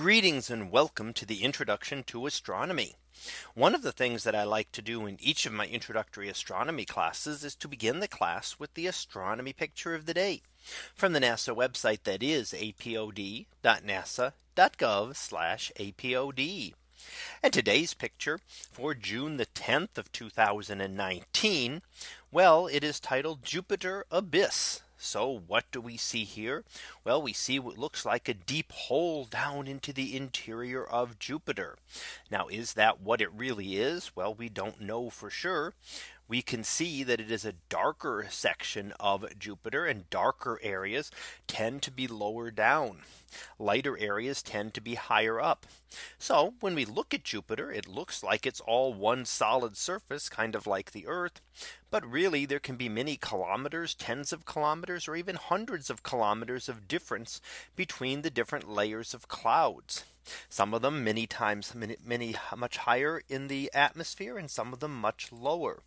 Greetings and welcome to the introduction to astronomy. One of the things that I like to do in each of my introductory astronomy classes is to begin the class with the astronomy picture of the day from the NASA website that is apod.nasa.gov apod. And today's picture for June the 10th of 2019. Well, it is titled Jupiter Abyss. So what do we see here? Well, we see what looks like a deep hole down into the interior of Jupiter. Now, is that what it really is? Well, we don't know for sure we can see that it is a darker section of Jupiter and darker areas tend to be lower down. Lighter areas tend to be higher up. So when we look at Jupiter, it looks like it's all one solid surface, kind of like the Earth. But really, there can be many kilometers, tens of kilometers, or even hundreds of kilometers of difference between the different layers of clouds. Some of them many times many, many much higher in the atmosphere and some of them much lower.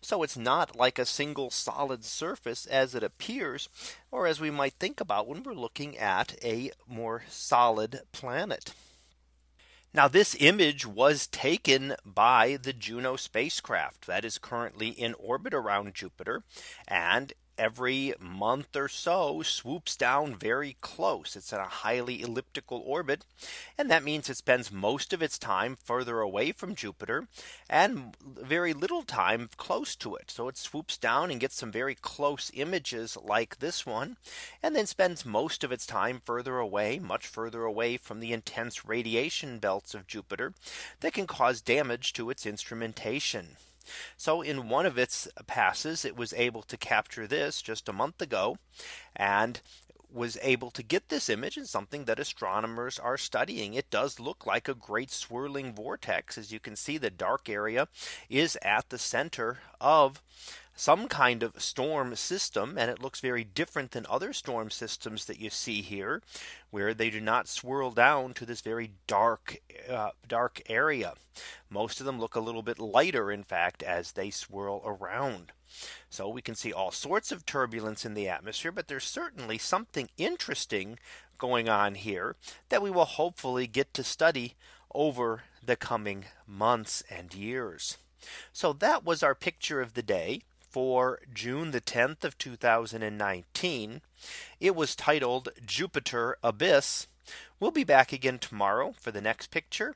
So it's not like a single solid surface as it appears or as we might think about when we're looking at a more solid planet. Now this image was taken by the Juno spacecraft that is currently in orbit around Jupiter and every month or so swoops down very close. It's in a highly elliptical orbit. And that means it spends most of its time further away from Jupiter and very little time close to it. So it swoops down and gets some very close images like this one, and then spends most of its time further away, much further away from the intense radiation belts of Jupiter that can cause damage to its instrumentation. So in one of its passes, it was able to capture this just a month ago and was able to get this image and something that astronomers are studying. It does look like a great swirling vortex. As you can see, the dark area is at the center of some kind of storm system and it looks very different than other storm systems that you see here where they do not swirl down to this very dark uh, dark area. Most of them look a little bit lighter in fact as they swirl around. So we can see all sorts of turbulence in the atmosphere but there's certainly something interesting going on here that we will hopefully get to study over the coming months and years. So that was our picture of the day for June the 10th of 2019. It was titled Jupiter Abyss. We'll be back again tomorrow for the next picture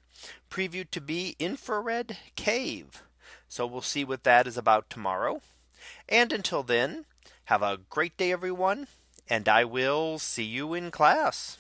previewed to be infrared cave. So we'll see what that is about tomorrow. And until then, have a great day, everyone. And I will see you in class.